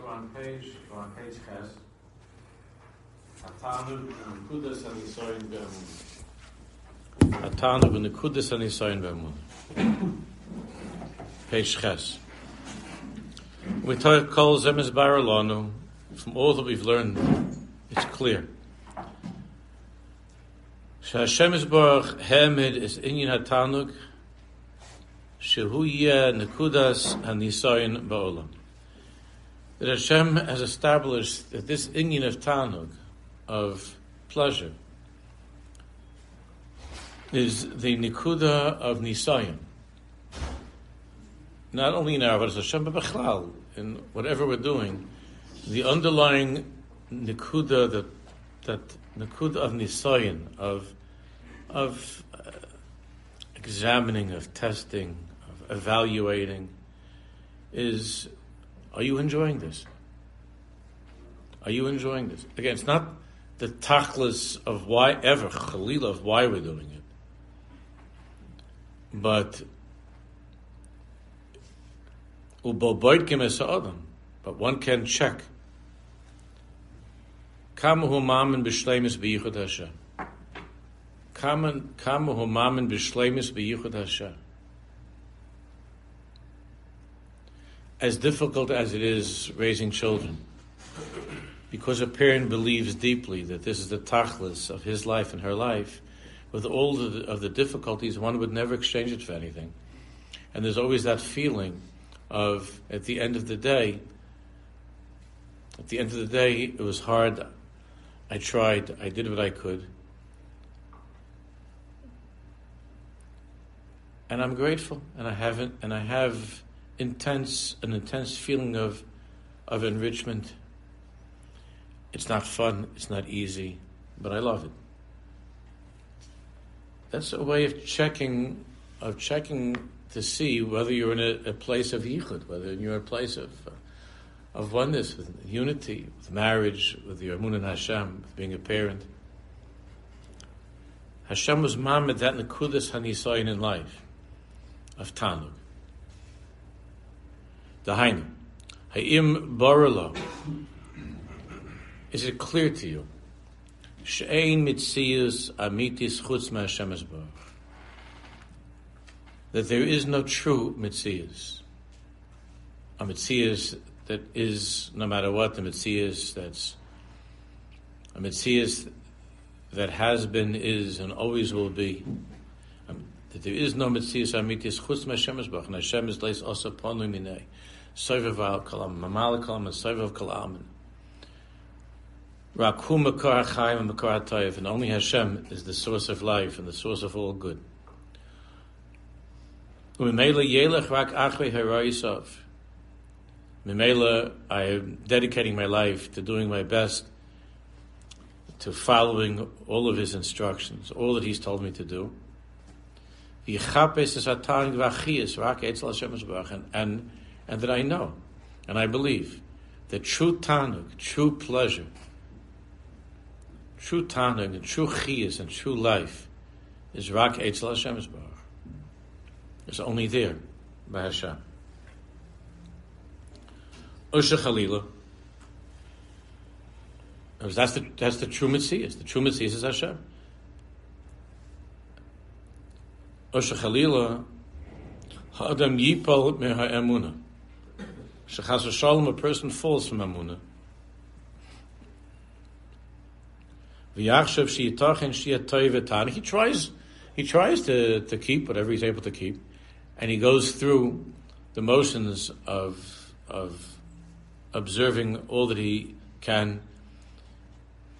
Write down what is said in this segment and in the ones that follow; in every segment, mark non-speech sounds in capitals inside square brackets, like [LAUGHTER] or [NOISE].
So on page, on page Ches, Atanu v'nekudas hanisoyin be'emun. Atanu v'nekudas hanisoyin be'emun. Page Ches. We talk kol zemes baralonu. From all that we've learned, it's clear. Hashem is Baruch Hamid is Inyan Hatanuk Shehu Nekudas Hanisayin Ba'olam that Hashem has established that this Inyan of Tanuk, of pleasure, is the Nikuda of Nisayim. Not only in our but Hashem, but Bechlal, in whatever we're doing, the underlying Nikuda, that, that Nikuda of Nisayim, of, of uh, examining, of testing, of evaluating, is are you enjoying this? Are you enjoying this? Again, it's not the tachlis of why ever, chalila of why we're doing it. But but one can check. Kama hu mamen b'shleimus b'yichud Hashem. Kama hu mamen b'shleimus b'yichud Hashem. As difficult as it is raising children, because a parent believes deeply that this is the tachlis of his life and her life, with all the, of the difficulties, one would never exchange it for anything. And there's always that feeling of, at the end of the day, at the end of the day, it was hard. I tried. I did what I could. And I'm grateful. And I haven't, and I have intense, an intense feeling of, of enrichment. It's not fun, it's not easy, but I love it. That's a way of checking, of checking to see whether you're in a, a place of yichud, whether you're in a place of, uh, of oneness, with unity, with marriage, with your Amun and Hashem, with being a parent. Hashem was mamad that nekudas hanisayin in life of Tanuk. Dahainu. Ha'im barala. Is it clear to you? She'ein mitzias amitis chutz ma'Hashem That there is no true mitzias. A mitzias that is, no matter what, the mitzias that's a mitzias that has been, is, and always will be. That there is no mitzias amitis chutz ma'Hashem and Hashem is leis also ponu minei. Soivav Kalam, Mamal Kalam, and Soivav Kalam. Rakhum Makar HaChaim and Makar HaTayv, and only Hashem is the source of life and the source of all good. Umimela Yelech Rak Achre Harayisav. Mimela, I am dedicating my life to doing my best, to following all of his instructions, all that he's told me to do. And and that I know and I believe that true tanuk, true pleasure, true tanuk and true chiyas and true life is rak etzel Hashem. It's only there by Hashem. Usha Chalila. That's the, that's the true Mitzvah. The true Mitzvah is Hashem. Usha Chalila, Ha'adam yipal meha emunah. Shechas Shalom, a person falls from Amunah. V'yachshav shiyitachin shiyatoy He tries, he tries to, to keep whatever he's able to keep, and he goes through the motions of of observing all that he can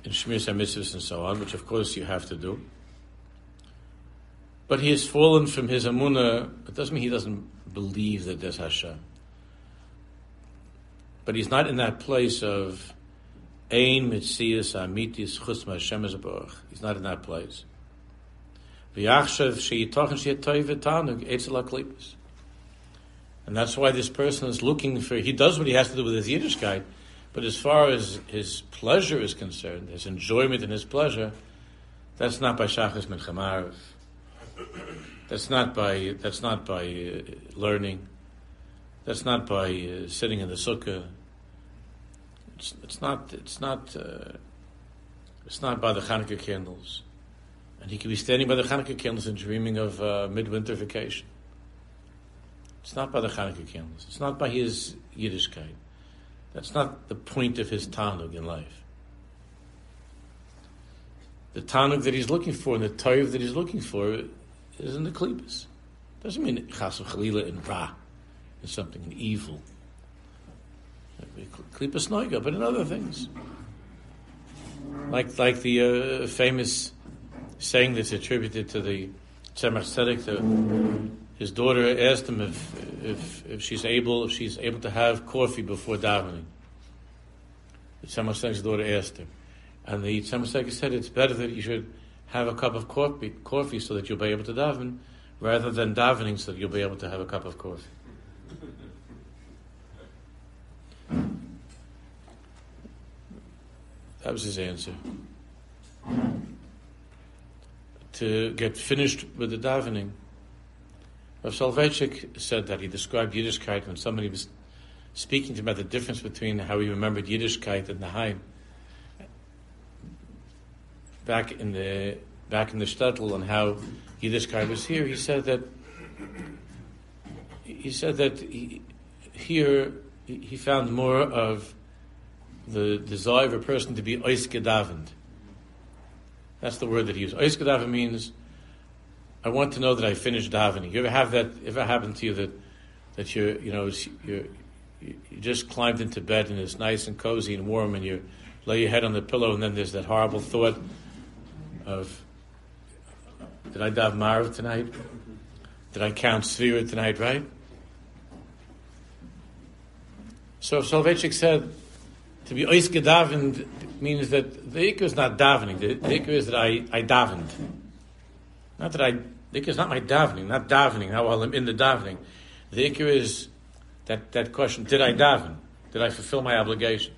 in Shmir and so on, which of course you have to do. But he has fallen from his Amunah. It doesn't mean he doesn't believe that there's Hashem but he's not in that place of Ein Mitzias Amitis Chusma Hashem He's not in that place. And that's why this person is looking for, he does what he has to do with his Yiddishkeit, but as far as his pleasure is concerned, his enjoyment and his pleasure, that's not by Shachas Milchamarev. That's not by, that's not by uh, learning. That's not by uh, sitting in the sukkah It's, it's not. It's not. Uh, it's not by the Hanukkah candles, and he could be standing by the Hanukkah candles and dreaming of uh, midwinter vacation. It's not by the Hanukkah candles. It's not by his Yiddishkeit. That's not the point of his tanug in life. The tanug that he's looking for and the toiv that he's looking for is in the klippas. Doesn't mean chas chalila and ra is something evil. Klippas noiga, but in other things. Like like the uh, famous saying that's attributed to the Tzemach Tzedek, his daughter asked him if, if, if she's able if she's able to have coffee before davening. The Tzemach Tzedek's daughter asked him, and the Tzemach Tzedek said it's better that you should have a cup of coffee, so that you'll be able to daven, rather than davening so that you'll be able to have a cup of coffee. That was his answer. To get finished with the davening, Rav Soloveitchik said that he described Yiddishkeit when somebody was speaking to him about the difference between how he remembered Yiddishkeit and the Haim. Back in the back in the shtetl and how Yiddishkeit was here, he said that he said that he, here he found more of the desire of a person to be oiskedavend. That's the word that he used. Oiskedavend means I want to know that I finished davening. You ever have that? Ever happened to you that that you you know you you just climbed into bed and it's nice and cozy and warm and you lay your head on the pillow and then there's that horrible thought of did I daven Marav tonight? Did I count Sefira tonight? Right. So Soloveitchik said to be ois gedavened means that the ikr is not davening. The, the is that I, I davened. Not that I, the ikr is not my davening, not davening, how while I'm in the davening. The ikr is that, that question, did I daven? Did I fulfill my obligation?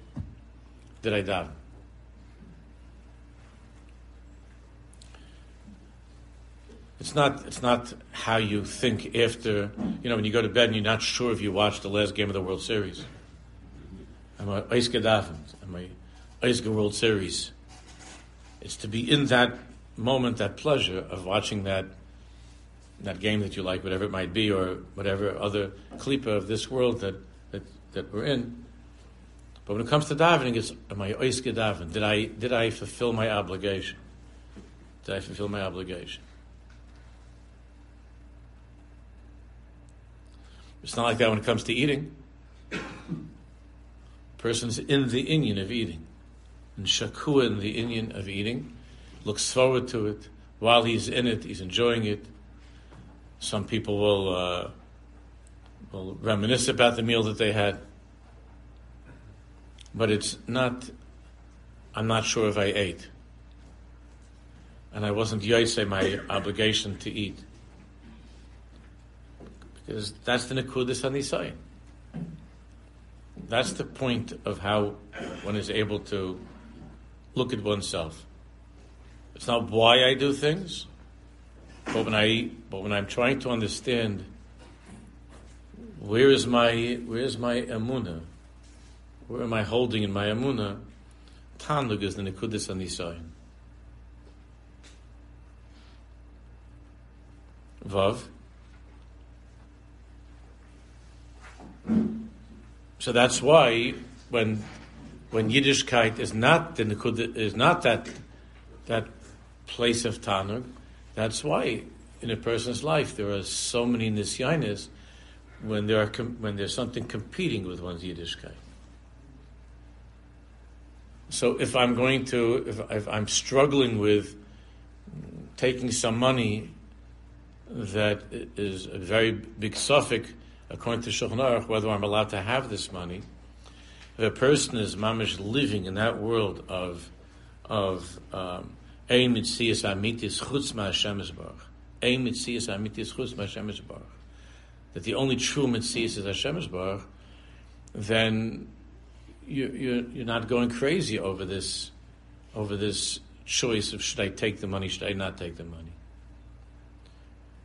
Did I daven? It's not, it's not how you think after, you know, when you go to bed and you're not sure if you watched the last game of the World Series. I'm a Eiske Dafen, I'm a Eiske World Series. It's to be in that moment, that pleasure of watching that that game that you like, whatever it might be, or whatever other klipa of this world that, that, that we're in. But when it comes to davening, it's am I oiske daven? Did I did I fulfill my obligation? Did I fulfill my obligation? It's not like that when it comes to eating person's in the inyan of eating, and shakua in the inyan of eating, looks forward to it. While he's in it, he's enjoying it. Some people will uh, will reminisce about the meal that they had, but it's not. I'm not sure if I ate, and I wasn't yaisei my obligation to eat, because that's the nekudis anisayin. That's the point of how one is able to look at oneself. It's not why I do things, but when I but when I'm trying to understand where is my where is my amuna, where am I holding in my amuna? Tanug is the nekudis anisayin. Vav. So that's why when when Yiddishkeit is not the is not that that place of Tanug, that's why in a person's life there are so many nisyanis when there are when there's something competing with one's Yiddishkeit. So if I'm going to if, if I'm struggling with taking some money that is a very big safek according to Shulchan Aruch, whether I'm allowed to have this money. If a person is mamish living in that world of of um, mitzias amitis chutz ma'Hashem Yisbarach, ein mitzias amitis chutz ma'Hashem Yisbarach, that the only true mitzias is Hashem Yisbarach, then you, you're, you're not going crazy over this over this choice of should I take the money, should I not take the money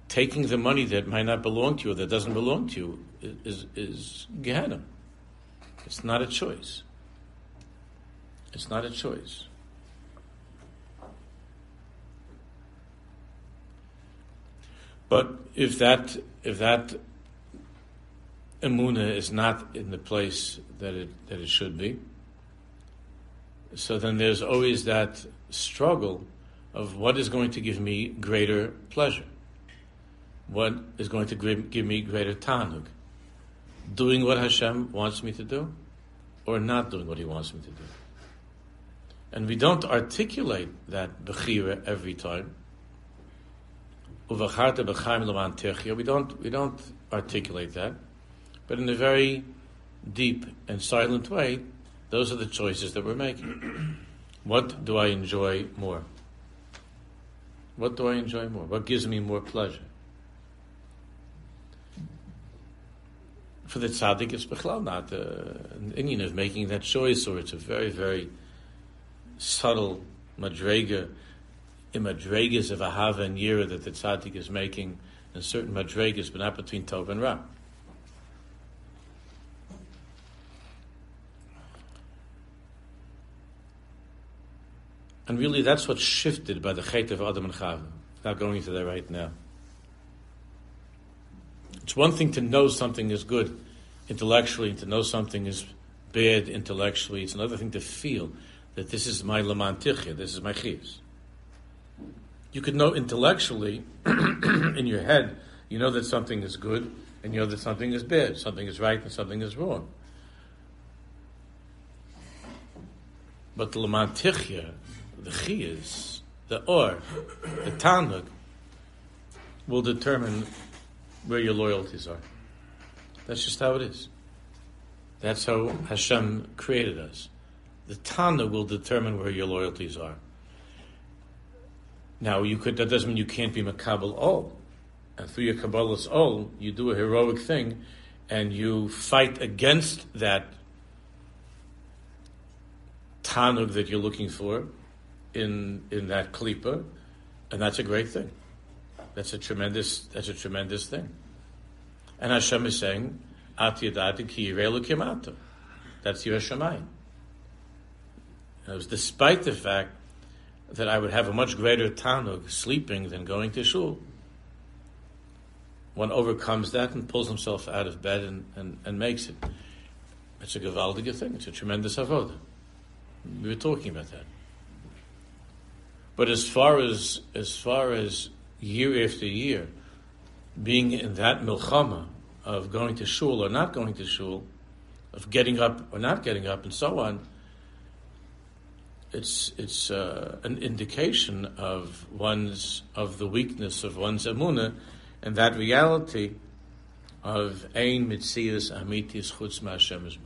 taking the money that might not belong to you or that doesn't belong to you is, is Gehenna. It's not a choice. It's not a choice. But if that if that emuna is not in the place that it that it should be, so then there's always that struggle of what is going to give me greater pleasure, what is going to give me greater tanug, doing what Hashem wants me to do, or not doing what He wants me to do. And we don't articulate that bechira every time. We don't we don't articulate that, but in a very deep and silent way, those are the choices that we're making. [CLEARS THROAT] what do I enjoy more? What do I enjoy more? What gives me more pleasure? For the tzaddik, it's bechlal not uh, an inyan of making that choice, or it's a very, very subtle madrega, in madregas of ahava and yira that the tzaddik is making, and certain madregas, but not between tov and ra. And really, that's what shifted by the Chet of Adam and Chava. Not going into that right now. It's one thing to know something is good intellectually, and to know something is bad intellectually. It's another thing to feel that this is my lamantichia, this is my chiyas. You could know intellectually, [CLEARS THROAT] in your head, you know that something is good, and you know that something is bad, something is right, and something is wrong. But the lamantichia, the chiyas, the or, the tanug, will determine where your loyalties are. That's just how it is. That's how Hashem created us. The Tana will determine where your loyalties are. Now, you could, that doesn't mean you can't be Makabal all. And through your Kabbalah's all, you do a heroic thing and you fight against that Tanug that you're looking for in in that klipa, and that's a great thing. That's a tremendous that's a tremendous thing. And Hashem is saying, At yadati ki kimata. That's your Shemayim. it was despite the fact that I would have a much greater tanug sleeping than going to shul. One overcomes that and pulls himself out of bed and, and, and makes it. It's a gewaldige thing. It's a tremendous avodah. We were talking about that. But as far as as far as year after year, being in that milchama of going to shul or not going to shul, of getting up or not getting up, and so on, it's it's uh, an indication of one's of the weakness of one's emuna, and that reality of ein mitzias amitis chutz ma'Hashem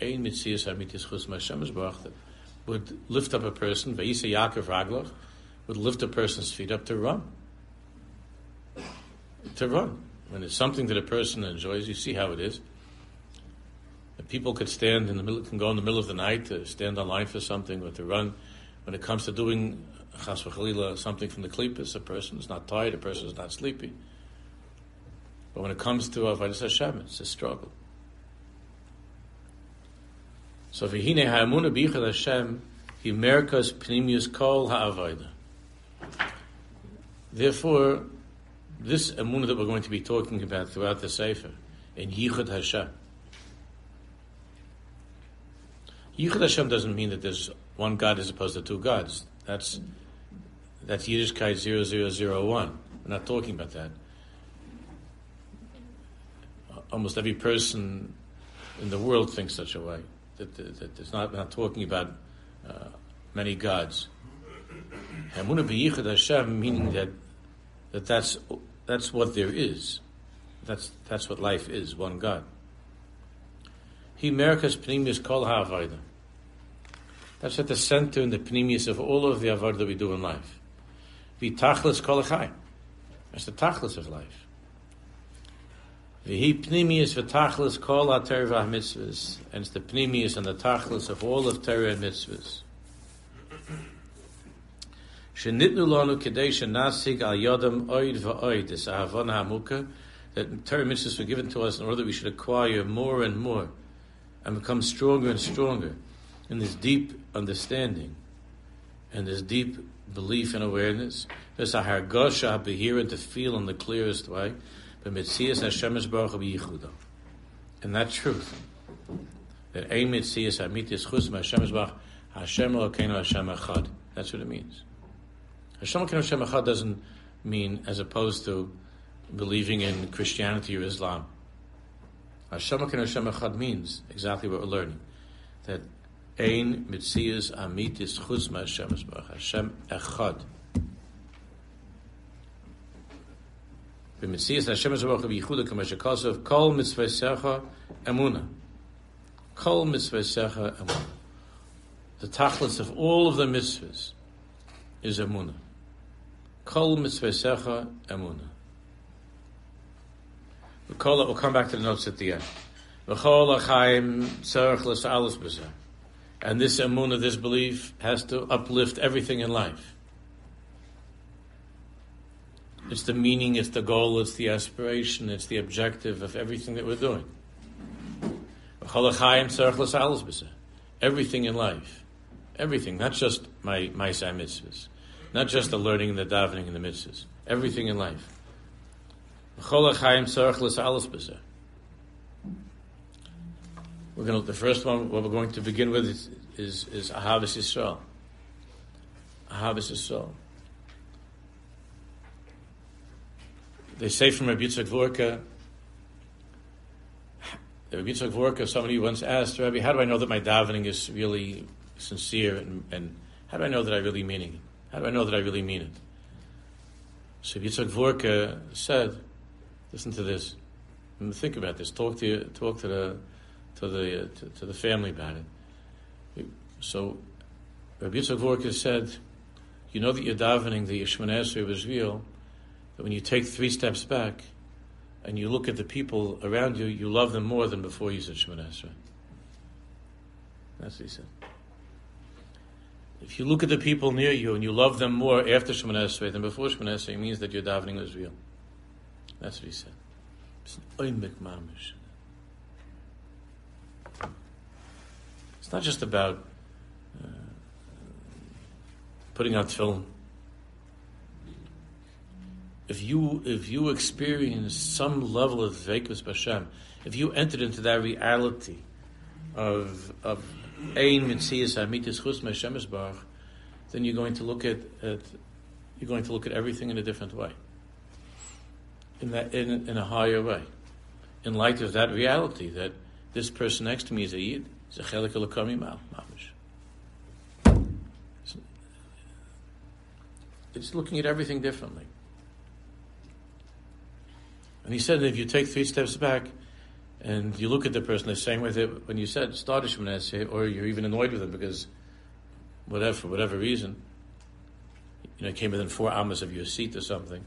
ein mitzias amitis chutz that would lift up a person, Vayisa Yaakov Raglach, would lift a person's feet up to run. To run. When it's something that a person enjoys, you see how it is. People could stand in the middle, can go in the middle of the night to stand on line for something or to run. When it comes to doing chas something from the klippas, a person is not tired, a person is not sleepy. But when it comes to avodas Hashem, it's a struggle. So v'hine ha'amuna b'ichad Hashem he merkas pnimius kol ha'avodah. Therefore, this emuna that we're going to be talking about throughout the Sefer, in Yichud Hashem. Yichud Hashem doesn't mean that there's one God as opposed to two gods. That's that's Yiddishkeit 0001. We're not talking about that. Almost every person in the world thinks such a way that, that, that it's not, not talking about uh, many gods. Hamuna b'yichud Hashem, meaning that that that's that's what there is. That's that's what life is. One God. He merkas pnimius kol ha'avodah. That's at the center and the pnimius of all of the avodah we do in life. V'tachlis kol That's the tachlis of life. V'hi pnimius v'tachlis kol ha-terva mitzvahs. And it's the pnimius and the tachlis of all of Torah and mitzvahs. Shenitnu lanu kedei shenasig al oid va'oid. This ahavon ha'muka. That Torah mitzvahs were given to us in order that we should acquire more and more and become stronger and stronger. in this deep understanding and this deep belief and awareness, there's a hargosha behir and to feel in the clearest way, but mitzias Hashem is baruch yichudo. And that truth, that ein mitzias amitis chus Hashem is baruch Hashem Elokeinu Hashem Echad. That's what it means. Hashem Elokeinu Hashem Echad doesn't mean as opposed to believing in Christianity or Islam. Hashem Elokeinu Hashem Echad means exactly what we're learning. That Ein Mitzias Amitis Chutz Hashem Hashem Echad. B'mitzias Hashem Baruch B'yichuda Kamashakasav Kol Mitzvah Emuna. Kol Mitzvah Emuna the tachlis of all of the mitzvahs is emuna. Kol mitzvah emuna. We'll come back to the notes at the end. And this emuna, this belief, has to uplift everything in life. It's the meaning, it's the goal, it's the aspiration, it's the objective of everything that we're doing. Everything in life. Everything, not just my my mitzvahs, not just the learning and the davening and the mitzvahs. Everything in life. We're going to, the first one, what we're going to begin with is, is, is Ahavas Yisrael. Ahavas Yisrael. They say from Rabbi Yitzchak Vorka, Rabbi Yitzchak Vorka, somebody once asked, Rabbi, how do I know that my davening is really sincere and, and how do I know that I really meaning it? How do I know that I really mean it? So Yitzhak Vorka said, listen to this, think about this. Talk to talk to the to the uh, to, to, the family about it. So Rabbi Yitzhak Vorka said, you know that you're davening the Yeshman Esrei was real, that when you take three steps back and you look at the people around you, you love them more than before you said Shemon That's what he said. If you look at the people near you and you love them more after Shemoneh Esrei than before Shemoneh Esrei, it means that your davening was real. That's what he said. It's an mamish. It's not just about uh, putting out film. If you if you experience some level of Dveikus Bashem, if you entered into that reality of of then you're going to look at, at you're going to look at everything in a different way, in that in, in a higher way, in light of that reality that this person next to me is a yid, is a chelik mal mamish. It's looking at everything differently. And he said that if you take three steps back, and you look at the person the same way that when you said start a or you're even annoyed with them because whatever for whatever reason, you know, came within four amas of your seat or something.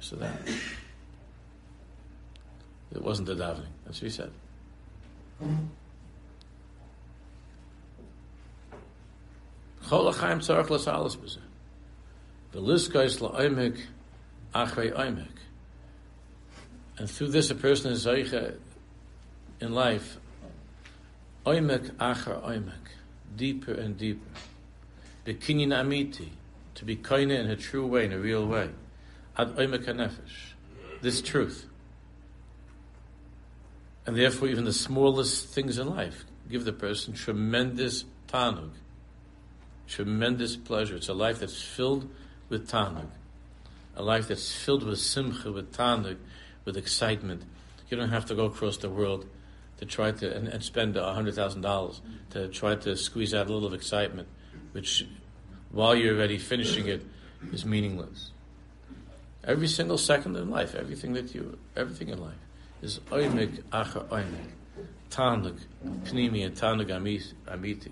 So that it wasn't the davening. That's what he said. Oimek. And through this, a person is Zaycha in life, Oimek Achar Oimek, deeper and deeper. Bekinyin Amiti, to be kind in a true way, in a real way. Ad Oimek HaNefesh, this truth. And therefore, even the smallest things in life give the person tremendous tanug, tremendous pleasure. It's a life that's filled with tanug, a life that's filled with simcha, with tanug, with excitement. You don't have to go across the world to try to and, and spend hundred thousand dollars to try to squeeze out a little of excitement, which while you're already finishing it is meaningless. Every single second in life, everything that you, everything in life is oimik acha oimik, tanug, pnimi and tanug amiti.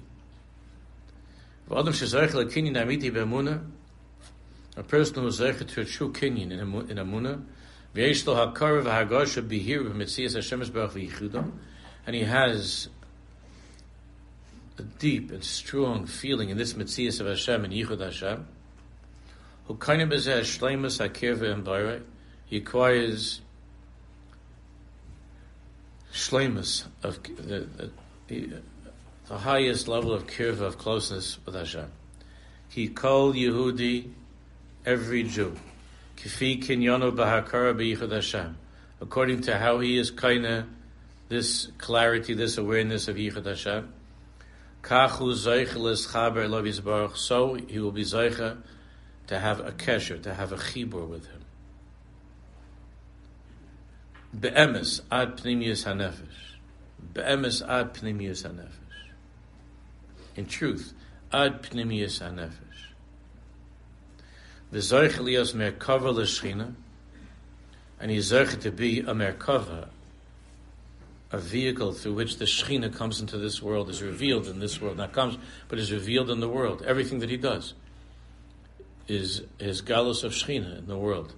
Adam shezarech lekinyin amiti be'emuna, a person who is to a true kinyin in, amuna, and he has a deep and strong feeling in this Metzias of Hashem and Yichud Hashem. Who kind of is shleimus hakirva and bayre. He acquires shleimus of the, the, the highest level of kirva, of closeness with Hashem. He called Yehudi, every Jew, kifi kinyano bahakara b'yichud Hashem, according to how he is kaina, this clarity, this awareness of yichud Hashem. Kachu zeicheles chaber lo so he will be zeicha to have a kesher, to have a chibur with him. Be'emes ad pnimius hanefesh. Be'emes ad pnimius hanefesh. In truth, ad pnimius hanefesh. V'zoich lios merkava l'shchina, and he's zoich to be a merkava, a vehicle through which the Shechina comes into this world, is revealed in this world, not comes, but is revealed in the world. Everything that he does is his galus of Shechina in the world.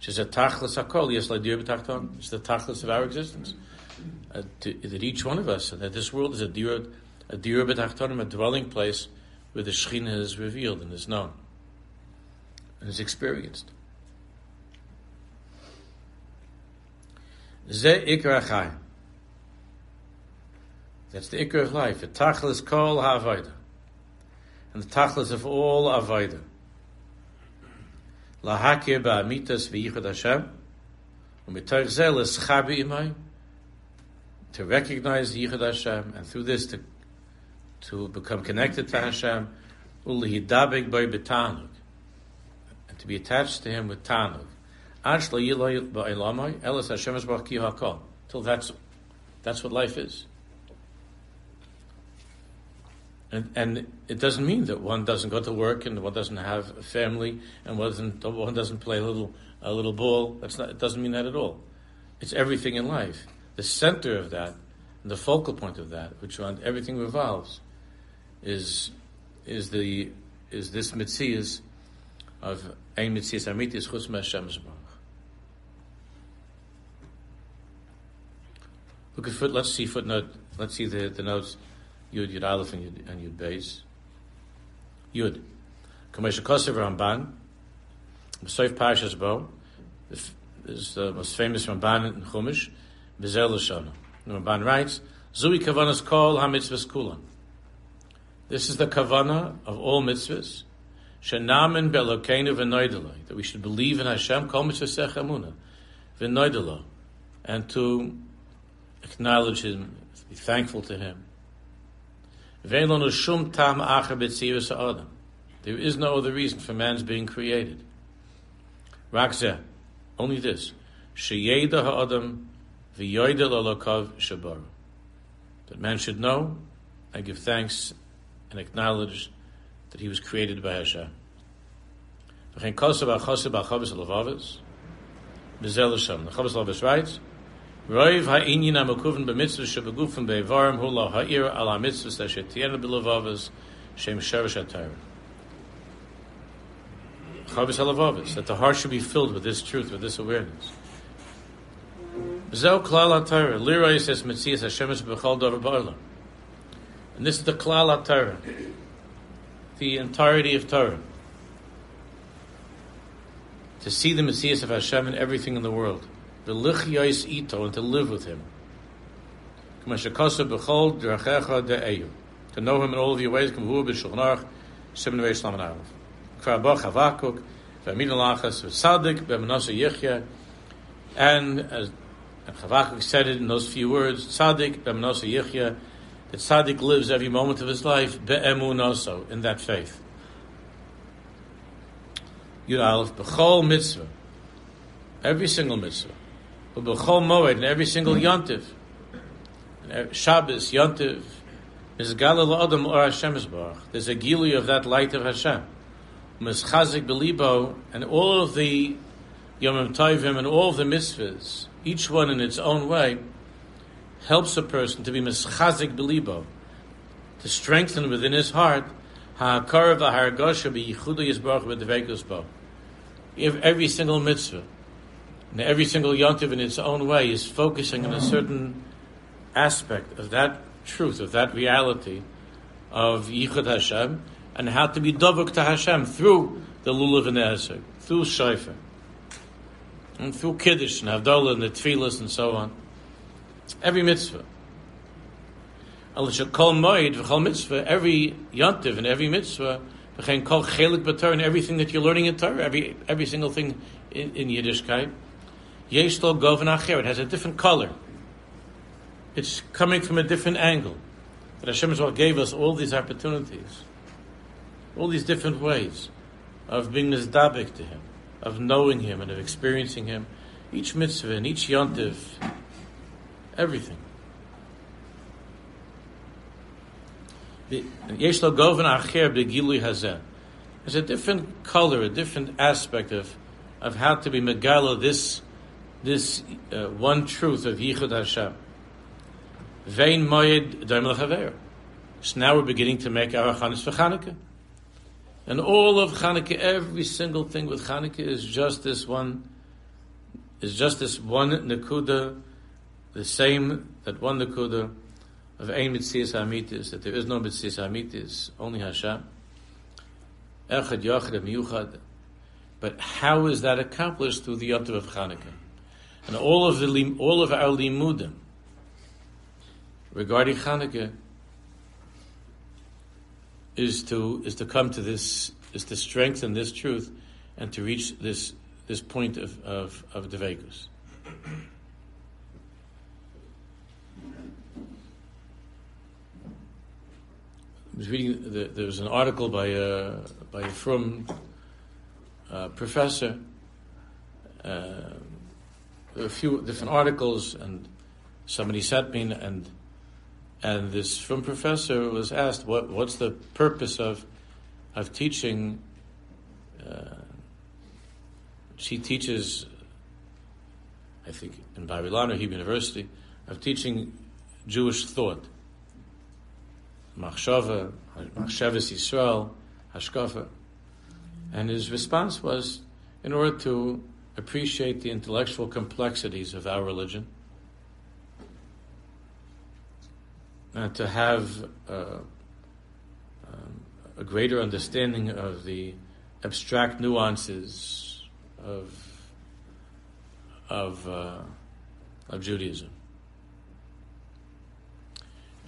It's the tachlis of our existence. Uh, to, that each one of us, and that this world is a dir, a dir a dwelling place where the Shechina is revealed and is known and is experienced. Ze ikra That's the ikra of life. The tachlis kol ha'avodah. And the tachlis of all avodah lahakir ba'amitas v'yichud Hashem, u'mitar zeh l'schabi imay, to recognize Yichud Hashem, and through this to, to become connected to Hashem, ulihidabek by betanug, and to be attached to Him with tanug. Till that's, that's what life is. And, and it doesn't mean that one doesn't go to work and one doesn't have a family and one doesn't, one doesn't play a little, a little ball. That's not, it doesn't mean that at all. It's everything in life. The center of that, the focal point of that, which around everything revolves, is, is the, is this mitzias of ein mitzias amitis chutz Hashem Look at foot. Let's see footnote. Let's see the, the notes. Yud, Yud Aleph, and Yud, and Yud Beis. Yud. Kamesh Kosev Ramban, Soif Parshas Bo, is the uh, most famous Ramban in Chumash, Bezel Lashon. The Ramban writes, Zui Kavanas Kol HaMitzvahs Kulan. This is the kavana of all mitzvahs. Shenamin belokeinu v'noidaloi. That we should believe in Hashem, kol mitzvah emuna, v'noidaloi. And to acknowledge Him, to be thankful to Him. There is no other reason for man's being created. Rakzeh, only this. Sheyeda ha'adam v'yoyda lalakav shabar. That man should know and give thanks and acknowledge that he was created by Hashem. V'chein kosav ha'chosav ha'chavis ha'lavavis. B'zel Hashem. The Chavis Lavis writes, Roiv ha'inyin ha'mekuven b'mitzvah shebegufen be'evarim hula ha'ir al ha'mitzvah shetiyena b'levavas shem sheresh ha'tayr. Chavis ha'levavas, that the heart should be filled with this truth, with this awareness. B'zel klal ha'tayr, lirai says mitzias Hashemesh b'chal davar ba'olam. And this is the klal ha'tayr, the entirety of Torah. To see the Metzias of Hashem in everything in the world. The lichyos ito, and to live with him. To know him in all of your ways, and uh, and as Chavakuk said it in those few words, Tzadik, B'manasa Yechya, that Tzadik lives every moment of his life, Be'emun also, in that faith. Yud Aleph, B'chol Mitzvah, every single mitzvah, B'chol Moed, and every single yontiv, Shabbos, yontiv, There's a gili of that light of Hashem. Mischazik Belibo, and all of the Yomim Tovim and all of the mitzvahs, each one in its own way, helps a person to be Mischazik Belibo, to strengthen within his heart Ha'akar. Every single mitzvah, and every single yontiv in its own way is focusing on a certain aspect of that truth, of that reality of Yichud Hashem, and how to be dovuk to Hashem through the lulav and the through shayfa, and through kiddush and havdalah and the tefillas and so on. Every mitzvah. Mitzvah, every yontiv and every mitzvah, chelik b'Torah, and everything that you're learning in Torah, every, every single thing in, in Yiddishkeit, yesh it has a different color. It's coming from a different angle. That Hashem well gave us all these opportunities, all these different ways of being mizdabik to Him, of knowing Him and of experiencing Him. Each mitzvah and each yontiv, everything. Yesh lo goven acher hazeh. There's a different color, a different aspect of, of how to be megala this, this uh, one truth of Yichud Hashem. Vein moyed daim. So now we're beginning to make our chanis for Chanukah. And all of Chanukah, every single thing with Chanukah is just this one, is just this one nakuda, the same, that one nakuda, of Ein Mitzias Hamitis, that there is no Mitzias Hamitis, only Hashem. Echad Yachad Miyuchad. But how is that accomplished through the Yom of Chanukah? And all of the all of our limudim regarding Chanukah is to is to come to this is to strengthen this truth and to reach this this point of of, of. I was reading. The, there was an article by a by a frum uh, professor. Uh, a few different articles, and somebody sent me, and and this frum professor was asked, "What what's the purpose of of teaching?" Uh, she teaches, I think, in Bar Ilan or Hebrew University, of teaching Jewish thought machshava, machshavas Yisrael, hashkafa. And his response was, in order to appreciate the intellectual complexities of our religion, and to have uh, um, a greater understanding of the abstract nuances of of uh, of Judaism.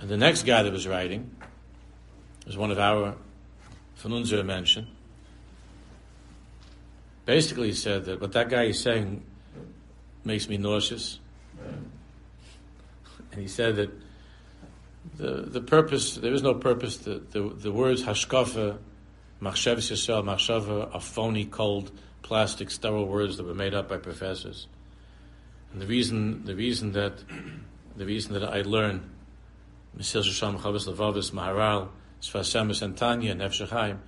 And the next guy that was writing was one of our Fanunzer mentioned. Basically, he said that what that guy is saying makes me nauseous. And he said that the, the purpose, there is no purpose, the, the, the words hashkafa, machshev yisrael, machshava are phony, cold, plastic, sterile words that were made up by professors. And the reason, the reason that, the reason that I learn Mesil Shasham Chavis Levavis Maharal Sfas Emes and Tanya Nefesh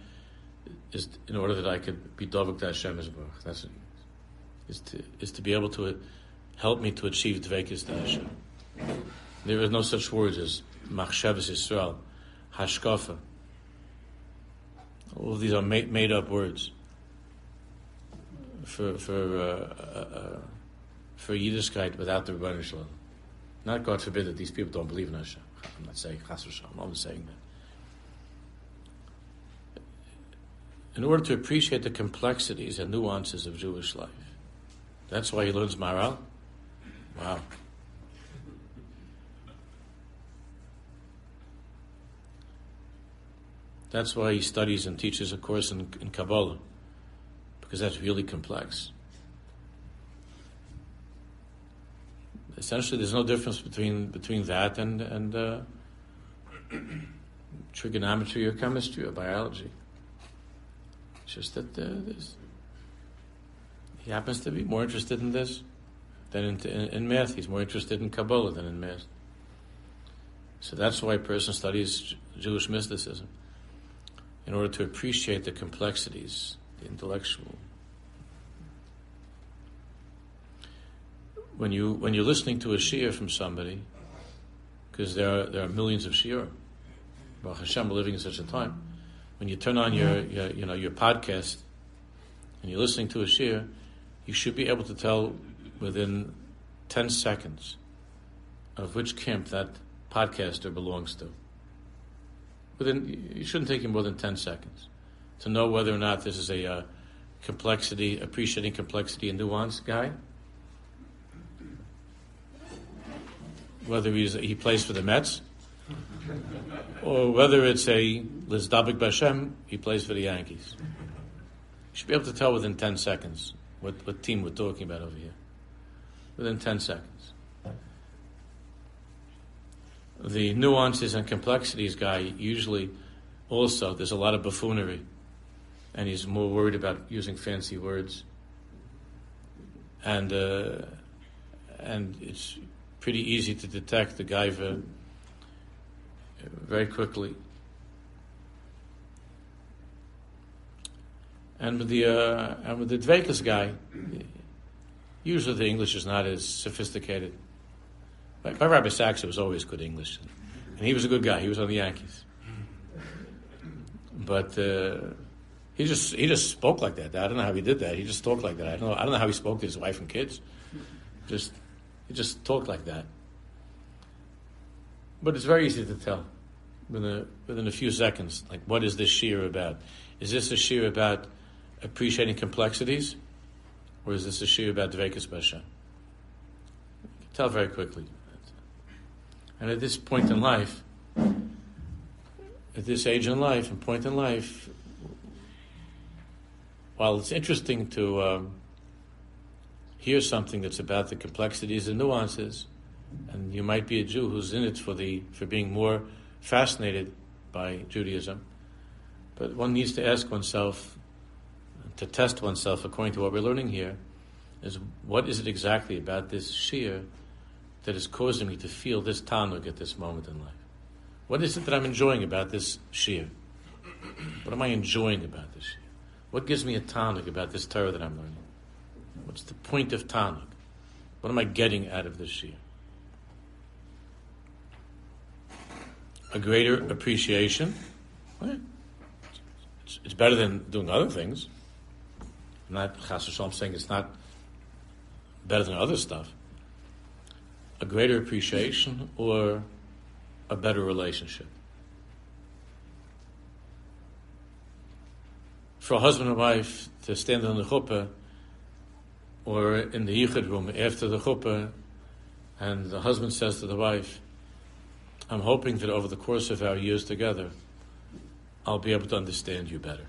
is in order that I could be Dovuk to Hashem Baruch. That's is to is to be able to help me to achieve Dvekis to Hashem. There is no such words as Machshavas Yisrael, Hashkafa. All of these are made, made up words for for uh, uh, uh, for Yiddishkeit without the Rebbeinu. Not God forbid that these people don't believe in Hashem. I'm not saying Chas. I'm saying that. In order to appreciate the complexities and nuances of Jewish life, that's why he learns Maharal. Wow. That's why he studies and teaches a course in, in Kabbalah, because that's really complex. Essentially, there's no difference between between that and and uh, [COUGHS] trigonometry or chemistry or biology. It's just that uh, he happens to be more interested in this than in, in, in, math. He's more interested in Kabbalah than in math. So that's why a person studies Jewish mysticism in order to appreciate the complexities, the intellectual when you when you're listening to a shir from somebody, because there are there are millions of shir. Baruch Hashem, living in such a time. When you turn on your, your you know your podcast and you're listening to a shir, you should be able to tell within ten seconds of which camp that podcaster belongs to. Within, it shouldn't take you more than ten seconds to know whether or not this is a uh, complexity, appreciating complexity and nuance guy, whether he plays for the Mets or whether it's a Lizdabik Bashem, he plays for the Yankees. You should be able to tell within 10 seconds what, what team we're talking about over here. Within 10 seconds. The nuances and complexities guy usually also, there's a lot of buffoonery, and he's more worried about using fancy words. And, uh, and it's pretty easy to detect the gaiva very quickly. And with the uh, and with the Dvekas guy, usually the English is not as sophisticated. By, by Rabbi Sacks, it was always good English, and he was a good guy. He was on the Yankees, but uh, he just he just spoke like that. I don't know how he did that. He just talked like that. I don't know. I don't know how he spoke to his wife and kids. Just he just talk like that. But it's very easy to tell within a, within a few seconds. Like, what is this shiur about? Is this a shiur about appreciating complexities, or is this a shiur about dvekas b'Hashem? Tell very quickly. And at this point in life, at this age in life and point in life, while it's interesting to um, hear something that's about the complexities and nuances, and you might be a Jew who's in it for the for being more fascinated by Judaism, but one needs to ask oneself, to test oneself according to what we're learning here, is what is it exactly about this shir that is causing me to feel this tanug at this moment in life? What is it that I'm enjoying about this shir? What am I enjoying about this shir? What gives me a tanug about this Torah that I'm learning? What's the point of tanug? What am I getting out of this shir? a greater appreciation. It's, it's better than doing other things. I'm not Chas I'm saying it's not better than other stuff. A greater appreciation or a better relationship. For a husband and wife to stand on the chuppah or in the yichud room after the chuppah, and the husband says to the wife, I'm hoping that over the course of our years together, I'll be able to understand you better.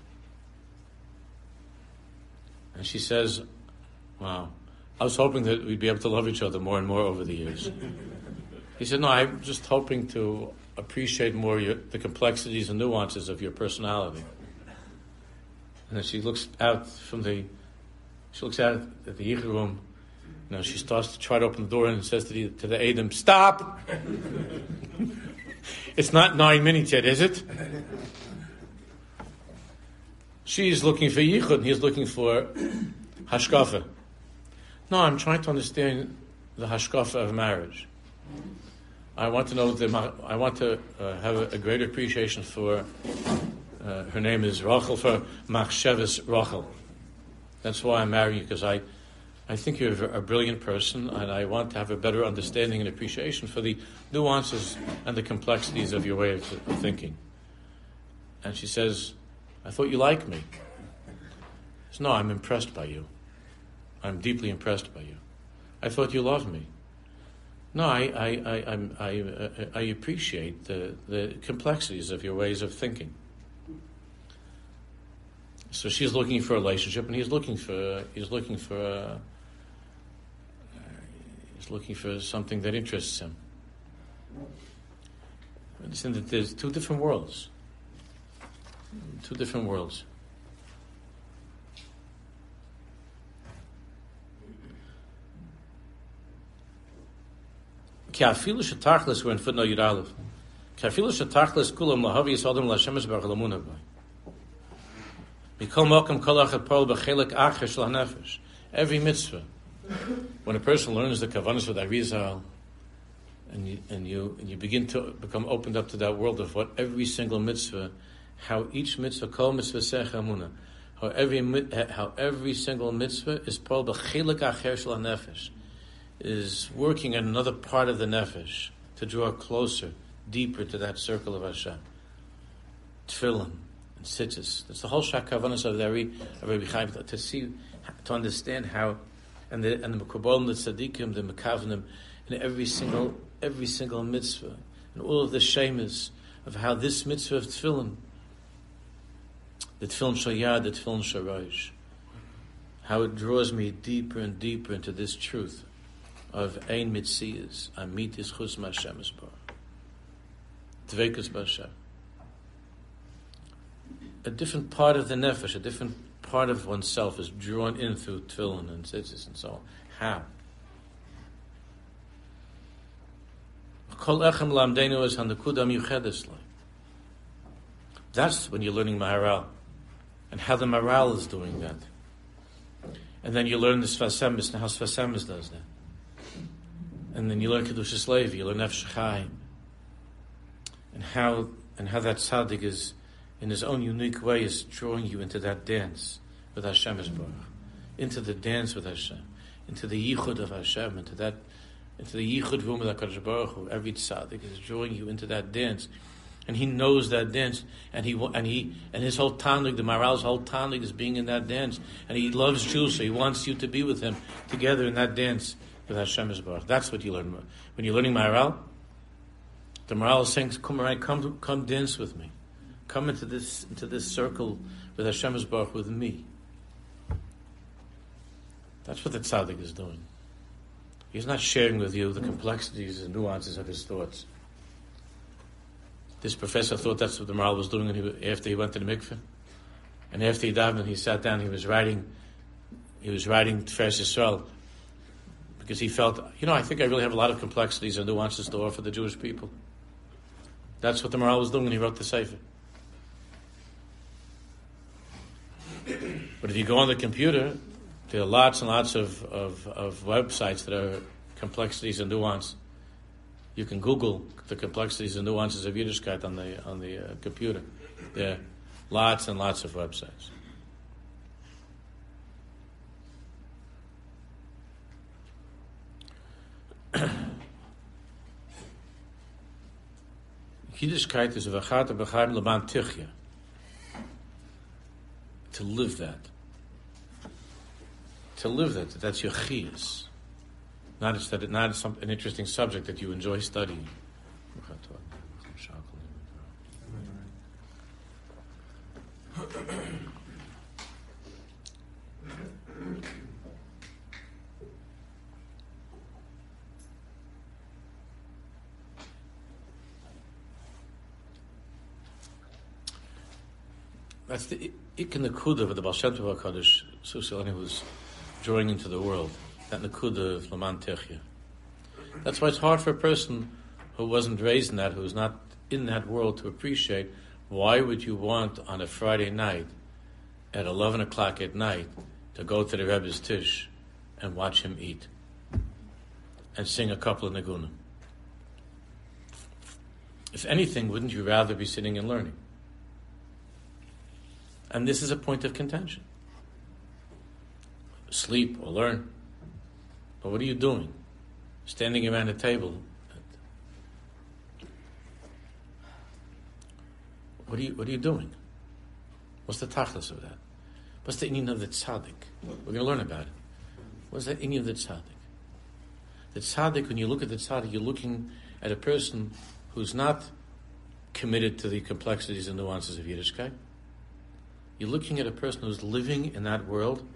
And she says, Wow, I was hoping that we'd be able to love each other more and more over the years. he said, No, I'm just hoping to appreciate more your, the complexities and nuances of your personality. And then she looks out from the, she looks out at the Yichud room. Know, she starts to try to open the door and says to the, to the Adam, Stop! [LAUGHS] it's not nine minutes yet, is it? She's looking for yichud, he's looking for [CLEARS THROAT] hashkafa. No, I'm trying to understand the hashkafa of marriage. I want to know the. I want to uh, have a, a, greater appreciation for. Uh, her name is Rachel for Machsheves Rachel. That's why I'm marrying you because I I think you're a brilliant person, and I want to have a better understanding and appreciation for the nuances and the complexities of your way of thinking. And she says, I thought you liked me. Says, no, I'm impressed by you. I'm deeply impressed by you. I thought you loved me. No, I, I, I, I, uh, I appreciate the, the complexities of your ways of thinking. So she's looking for a relationship, and he's looking for he's looking for uh, a, looking for something that interests him. Understand that there's two different worlds. Two different worlds. Ki afilu shetachlis, we're in footnote shetachlis kulam lahavi l'munah b'ay. Mikol mokum kol achat parol b'chelik acher shel ha-nefesh. Every mitzvah when a person learns the kavanas with Arizal, and you, and you and you begin to become opened up to that world of what every single mitzvah, how each mitzvah, kol mitzvah sech how every how every single mitzvah is part of chilik acher shel nefesh, is working in another part of the nefesh to draw closer, deeper to that circle of Hashem. Tefillin and. That's the whole shakavanas of the Rabbi Chaim to see, to understand how and the and the Mekubalim, the Tzaddikim, the Mekavnim, in every single every single mitzvah, and all of the shamas of how this mitzvah of tefillin, the tefillin shel yad, the tefillin shel rosh, how it draws me deeper and deeper into this truth of ein metzias, amitis chutz Hashem esbar, dvekus b'Hashem. A different part of the nefesh, a different part of oneself is drawn in through tefillin and tzitzis and so on. How? That's when you're learning Maharal, and how the Maharal is doing that. And then you learn the Sfas Emes, and how Sfas Emes does that. And then you learn Kedushas Levi, you learn Nefesh. And how, and how that tzaddik is, in his own unique way, is drawing you into that dance with Hashem Baruch, into the dance with Hashem, into the yichud of Hashem, into that, into the yichud room of HaKadosh Baruch Hu. Every tzaddik is drawing you into that dance. And he knows that dance, and he and he and his whole tanug, the Maharal's whole tanug is being in that dance, and he loves Jews, so he wants you to be with him together in that dance with Hashem Baruch. That's what you learn. When you're learning Maharal. The Maharal is saying, "Come, right, come, come, dance with me, come into this into this circle with Hashem Baruch with me." That's what the tzaddik is doing. He's not sharing with you the complexities and nuances of his thoughts. This professor thought that's what the Maharal was doing he, after he went to the mikveh. And after he davened, he sat down, he was writing, he was writing Tiferes Yisrael because he felt, you know, I think I really have a lot of complexities and nuances to offer the Jewish people. That's what the Maharal was doing when he wrote the Sefer. But if you go on the computer, there are lots and lots of, of, of websites that are complexities and nuance you can Google the complexities and nuances of Yiddishkeit on the on the uh, computer. There are lots and lots of websites. [COUGHS] Yiddishkeit is a vachata b'chaim leban tichya. To live that. To live that. That's your chiyas. Not that it, not some, an interesting subject that you enjoy studying. That's the ik the kuda of the Tov HaKadosh, Susilani was drawing into the world that Nakuda of Laman Techia. That's why it's hard for a person who wasn't raised in that, who's not in that world to appreciate why would you want on a Friday night at 11 o'clock at night to go to the Rebbe's Tish and watch him eat and sing a couple of niggunim? If anything, wouldn't you rather be sitting and learning? And this is a point of contention. Sleep or learn. But what are you doing? Standing around a table. What are you, what are you doing? What's the tachlis of that? What's the inyan of the tzaddik? We're going to learn about it. What's the inyan of the tzaddik? The tzaddik, when you look at the tzaddik, you're looking at a person who's not committed to the complexities and nuances of Yiddishkeit. You're looking at a person who's living in that world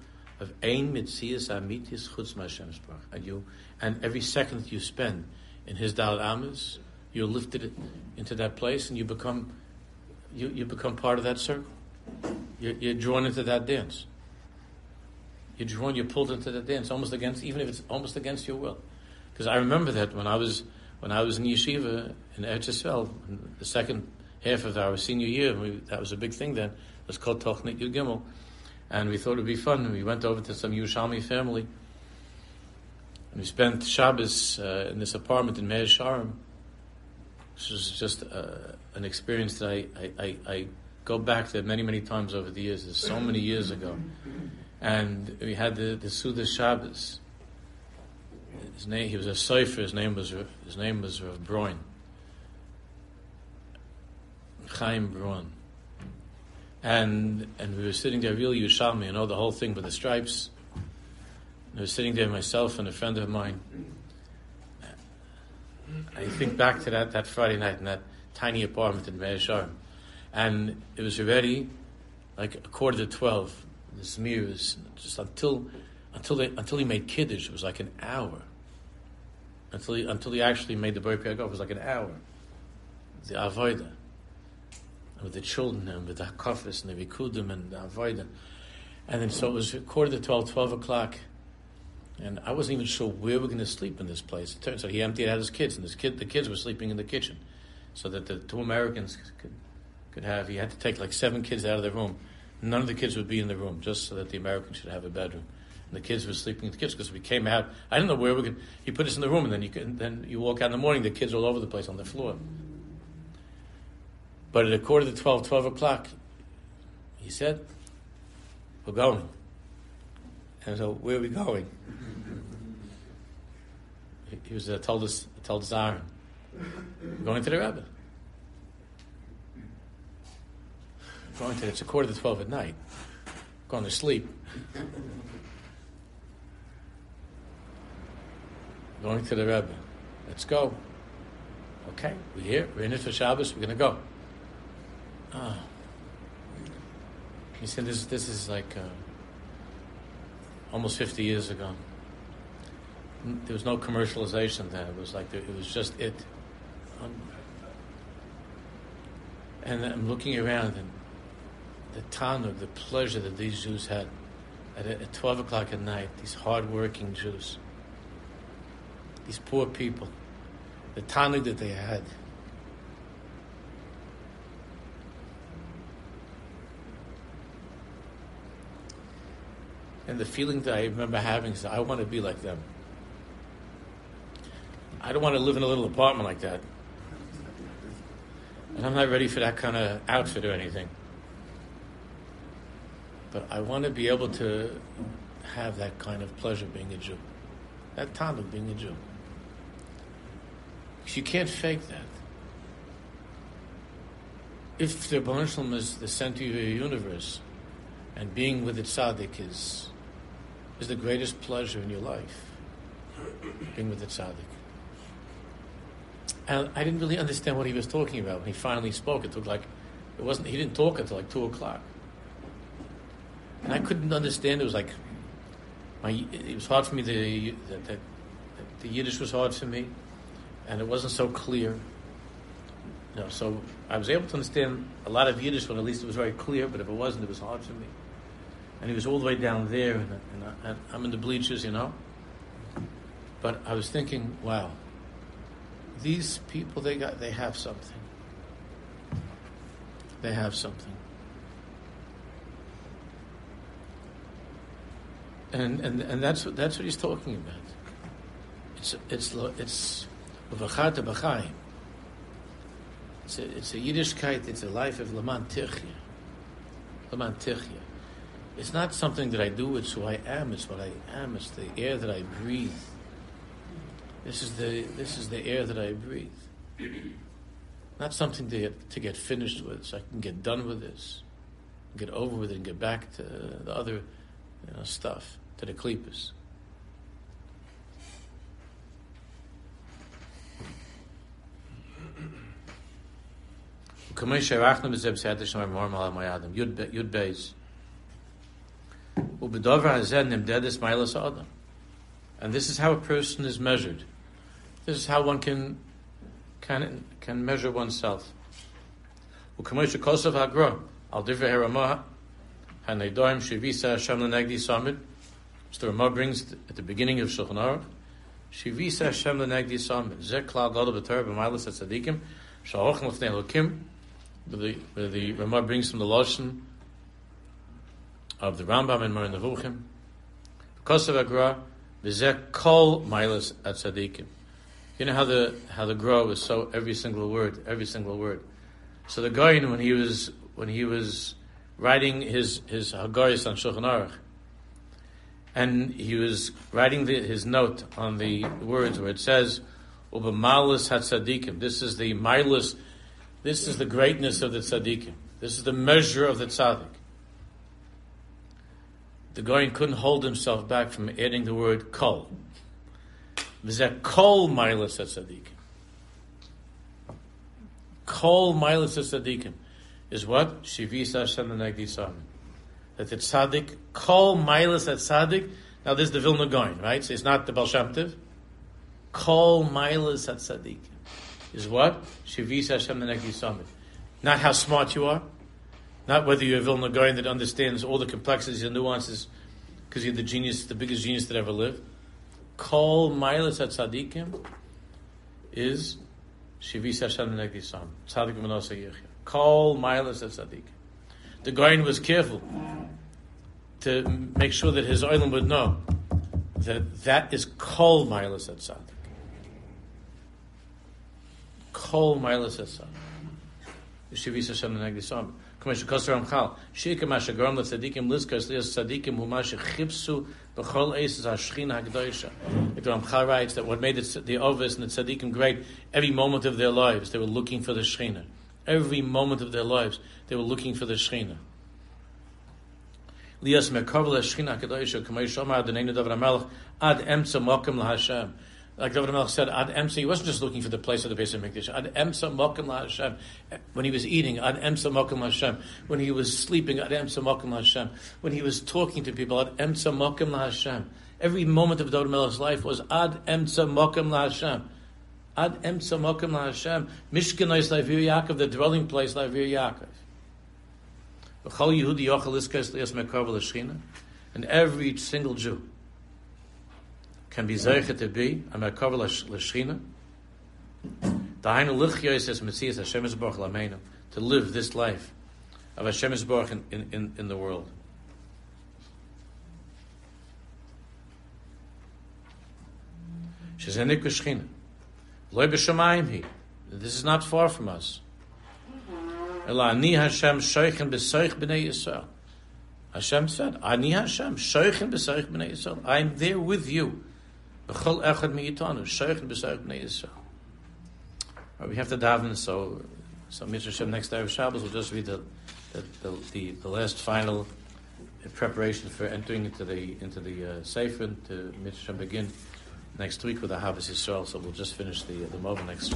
of ein metzias amitis chutz Hashem and you and every second you spend in His Dal Amas, you're lifted into that place and you become you, you become part of that circle. You're, you're drawn into that dance. You're drawn, you're pulled into that dance, almost against, even if it's almost against your will. Because I remember that when I was when I was in yeshiva in Eretz Yisrael, the second half of our senior year, we, that was a big thing then. It was called Tochnik Yud Gimel and we thought it'd be fun. We went over to some Yerushalmi family, and we spent Shabbos uh, in this apartment in Meah Shearim. This was just uh, an experience that I, I, I, I, go back to many, many times over the years. It's so many years ago. And we had the, the Suda Shabbos. His name, he was a cipher. His name was his name was Rav Broin. Chaim Broin and and we were sitting there, really Yerushalmi, you know the whole thing with the stripes. And I was sitting there myself and a friend of mine. I think back to that, that Friday night in that tiny apartment in Meah. And it was already like a quarter to twelve. The Samir was just until until they until he made Kiddush, it was like an hour. Until he until he actually made the birthday it was like an hour. The Avodah. With the children and with the Hakafis and the Vikudim and the Avodah. And then so it was quarter to 12, 12 o'clock. And I wasn't even sure where we were going to sleep in this place. It turns out he emptied out his kids, and his kid, the kids were sleeping in the kitchen, so that the two Americans could could have. He had to take like seven kids out of their room. None of the kids would be in the room, just so that the Americans should have a bedroom. And the kids were sleeping in the kids because we came out. I didn't know where we could. He put us in the room, and then you could, then you walk out in the morning. The kids are all over the place on the floor. But at a quarter to 12, 12 o'clock, he said, "We're going." And so, where are we going? He was uh, told us told Aaron, going to the Rebbe. Going to it's a quarter to twelve at night. Going to sleep. Going to the Rebbe. Let's go. Okay, we're here. We're in it for Shabbos. We're going to go. Ah. He said, "This this is like." Uh, almost 50 years ago. There was no commercialization then. It was like, it was just it. Um, and I'm looking around and the tanug, the pleasure that these Jews had at, at 12 o'clock at night, these hard-working Jews, these poor people, the tanug that they had. And the feeling that I remember having is I want to be like them. I don't want to live in a little apartment like that. And I'm not ready for that kind of outfit or anything. But I want to be able to have that kind of pleasure being a Jew. That of being a Jew. Because you can't fake that. If the Baruch is the center of your universe, and being with the tzaddik is is the greatest pleasure in your life, being with the tzaddik. And I didn't really understand what he was talking about when he finally spoke. It took like, it wasn't, he didn't talk until like two o'clock. And I couldn't understand. It was like, my, it was hard for me that, that, the Yiddish was hard for me, and it wasn't so clear. You know, so I was able to understand a lot of Yiddish when at least it was very clear, but if it wasn't, it was hard for me and he was all the way down there, and, and I, am in the bleachers, you know. But I was thinking, wow, these people they got they have something. They have something. And and and that's what that's what he's talking about. It's it's it's. It's a, it's a Yiddishkeit. It's a life of Laman Tichya. Laman Tichya. It's not something that I do, it's who I am, it's what I am, it's the air that I breathe. This is the, this is the air that I breathe. Not something to get, to get finished with, so I can get done with this, get over with it, and get back to the other you know, stuff, to the klippas. Yud Beis. And this is how a person is measured. This is how one can can can measure oneself. The Ramah brings at the beginning of Shulchan Aruch, Shivisa Hashem. Zeh klal gadol tzadikim, l'fnei elokim. The Ramah brings from the Lashon of the Rambam in Moreh Nevuchim. Because of Agra, v'zeh kol milas at tzaddikim. You know how the how the Gra is so every single word, every single word. So the guy when he was when he was writing his his Haggaris on Shulchan Aruch, and he was writing the, his note on the words where it says "Uba malas hatzadikim." This is the milas. This is the greatness of the tzaddikim. This is the measure of the tzaddik the Gaon couldn't hold himself back from adding the word kol. V'zeh kol mailas tzaddik. Kol Milas Tzadikim is what? Shivis Hashem Sam. That the tzaddik, Kol Milas at tzaddik. Now this is the Vilna Gaon, right? So it's not the Tov. Kol Milas at tzaddik is what? Shivis Hashem Sam. Not how smart you are. Not whether you're a Vilna Gaon that understands all the complexities and nuances because you're the genius, the biggest genius that ever lived. Kol Milas at tzaddikim is Shivis Hashem Negdi Sam. Tzaddik Yechia. At tzaddik. The Gaon was careful to make sure that his island would know that that is Kol Milas at tzaddik. Kol Milas at tzaddik. Shivis Hashem Negdi Commissioner Koster Ramchal. Shika Masha Garam Tzadikim Lizkas Lias Tzadikim Hu Masha Chipsu B'chol Eis Hashchin Hagdosha. The Ramchal writes that what made the, the Ovis and the Tzadikim great, every moment of their lives, they were looking for the Shechina. Every moment of their lives, they were looking for the Shechina. Lias Mekavel Hashchin Hagdosha Kamei Shomar Adoneinu Davar HaMelech Ad Emtza Mokim LaHashem like David Melech said, Ad Emsa, he wasn't just looking for the place of the base of Mikdash. Ad Emsa Mokim Hashem. When he was eating, Ad Emsa Mokim Hashem. When he was sleeping, Ad Emsa Mokim Hashem. When he was talking to people, Ad Emsa Mokim Hashem. Every moment of David Melech's life was Ad Emsa Mokim Hashem. Ad Emsa Mokim Hashem. Mishkanais Lavir Yaakov, the dwelling place Lavir Yaakov. And every single Jew can be zeicher to be a merkava l'shchina. Dahainu lichyois es Messias Hashem Yisborach Lameinu to live this life of Hashem Yisborach in, in, in, in the world. Shezenik v'shchina. Loi b'shamayim hi. This is not far from us. Ela ani Hashem shoichen b'soich b'nei Yisrael. Hashem said, Ani Hashem shoichen b'soich b'nei Yisrael. I'm there with you. B'chol echad b'nei Yisrael. We have to daven, so so. Shem next day of Shabbos will just read the the, the, the, the last final preparation for entering into the into the uh, Sefer to. Shem begin next week with the Havas Yisrael. So we'll just finish the the moment next.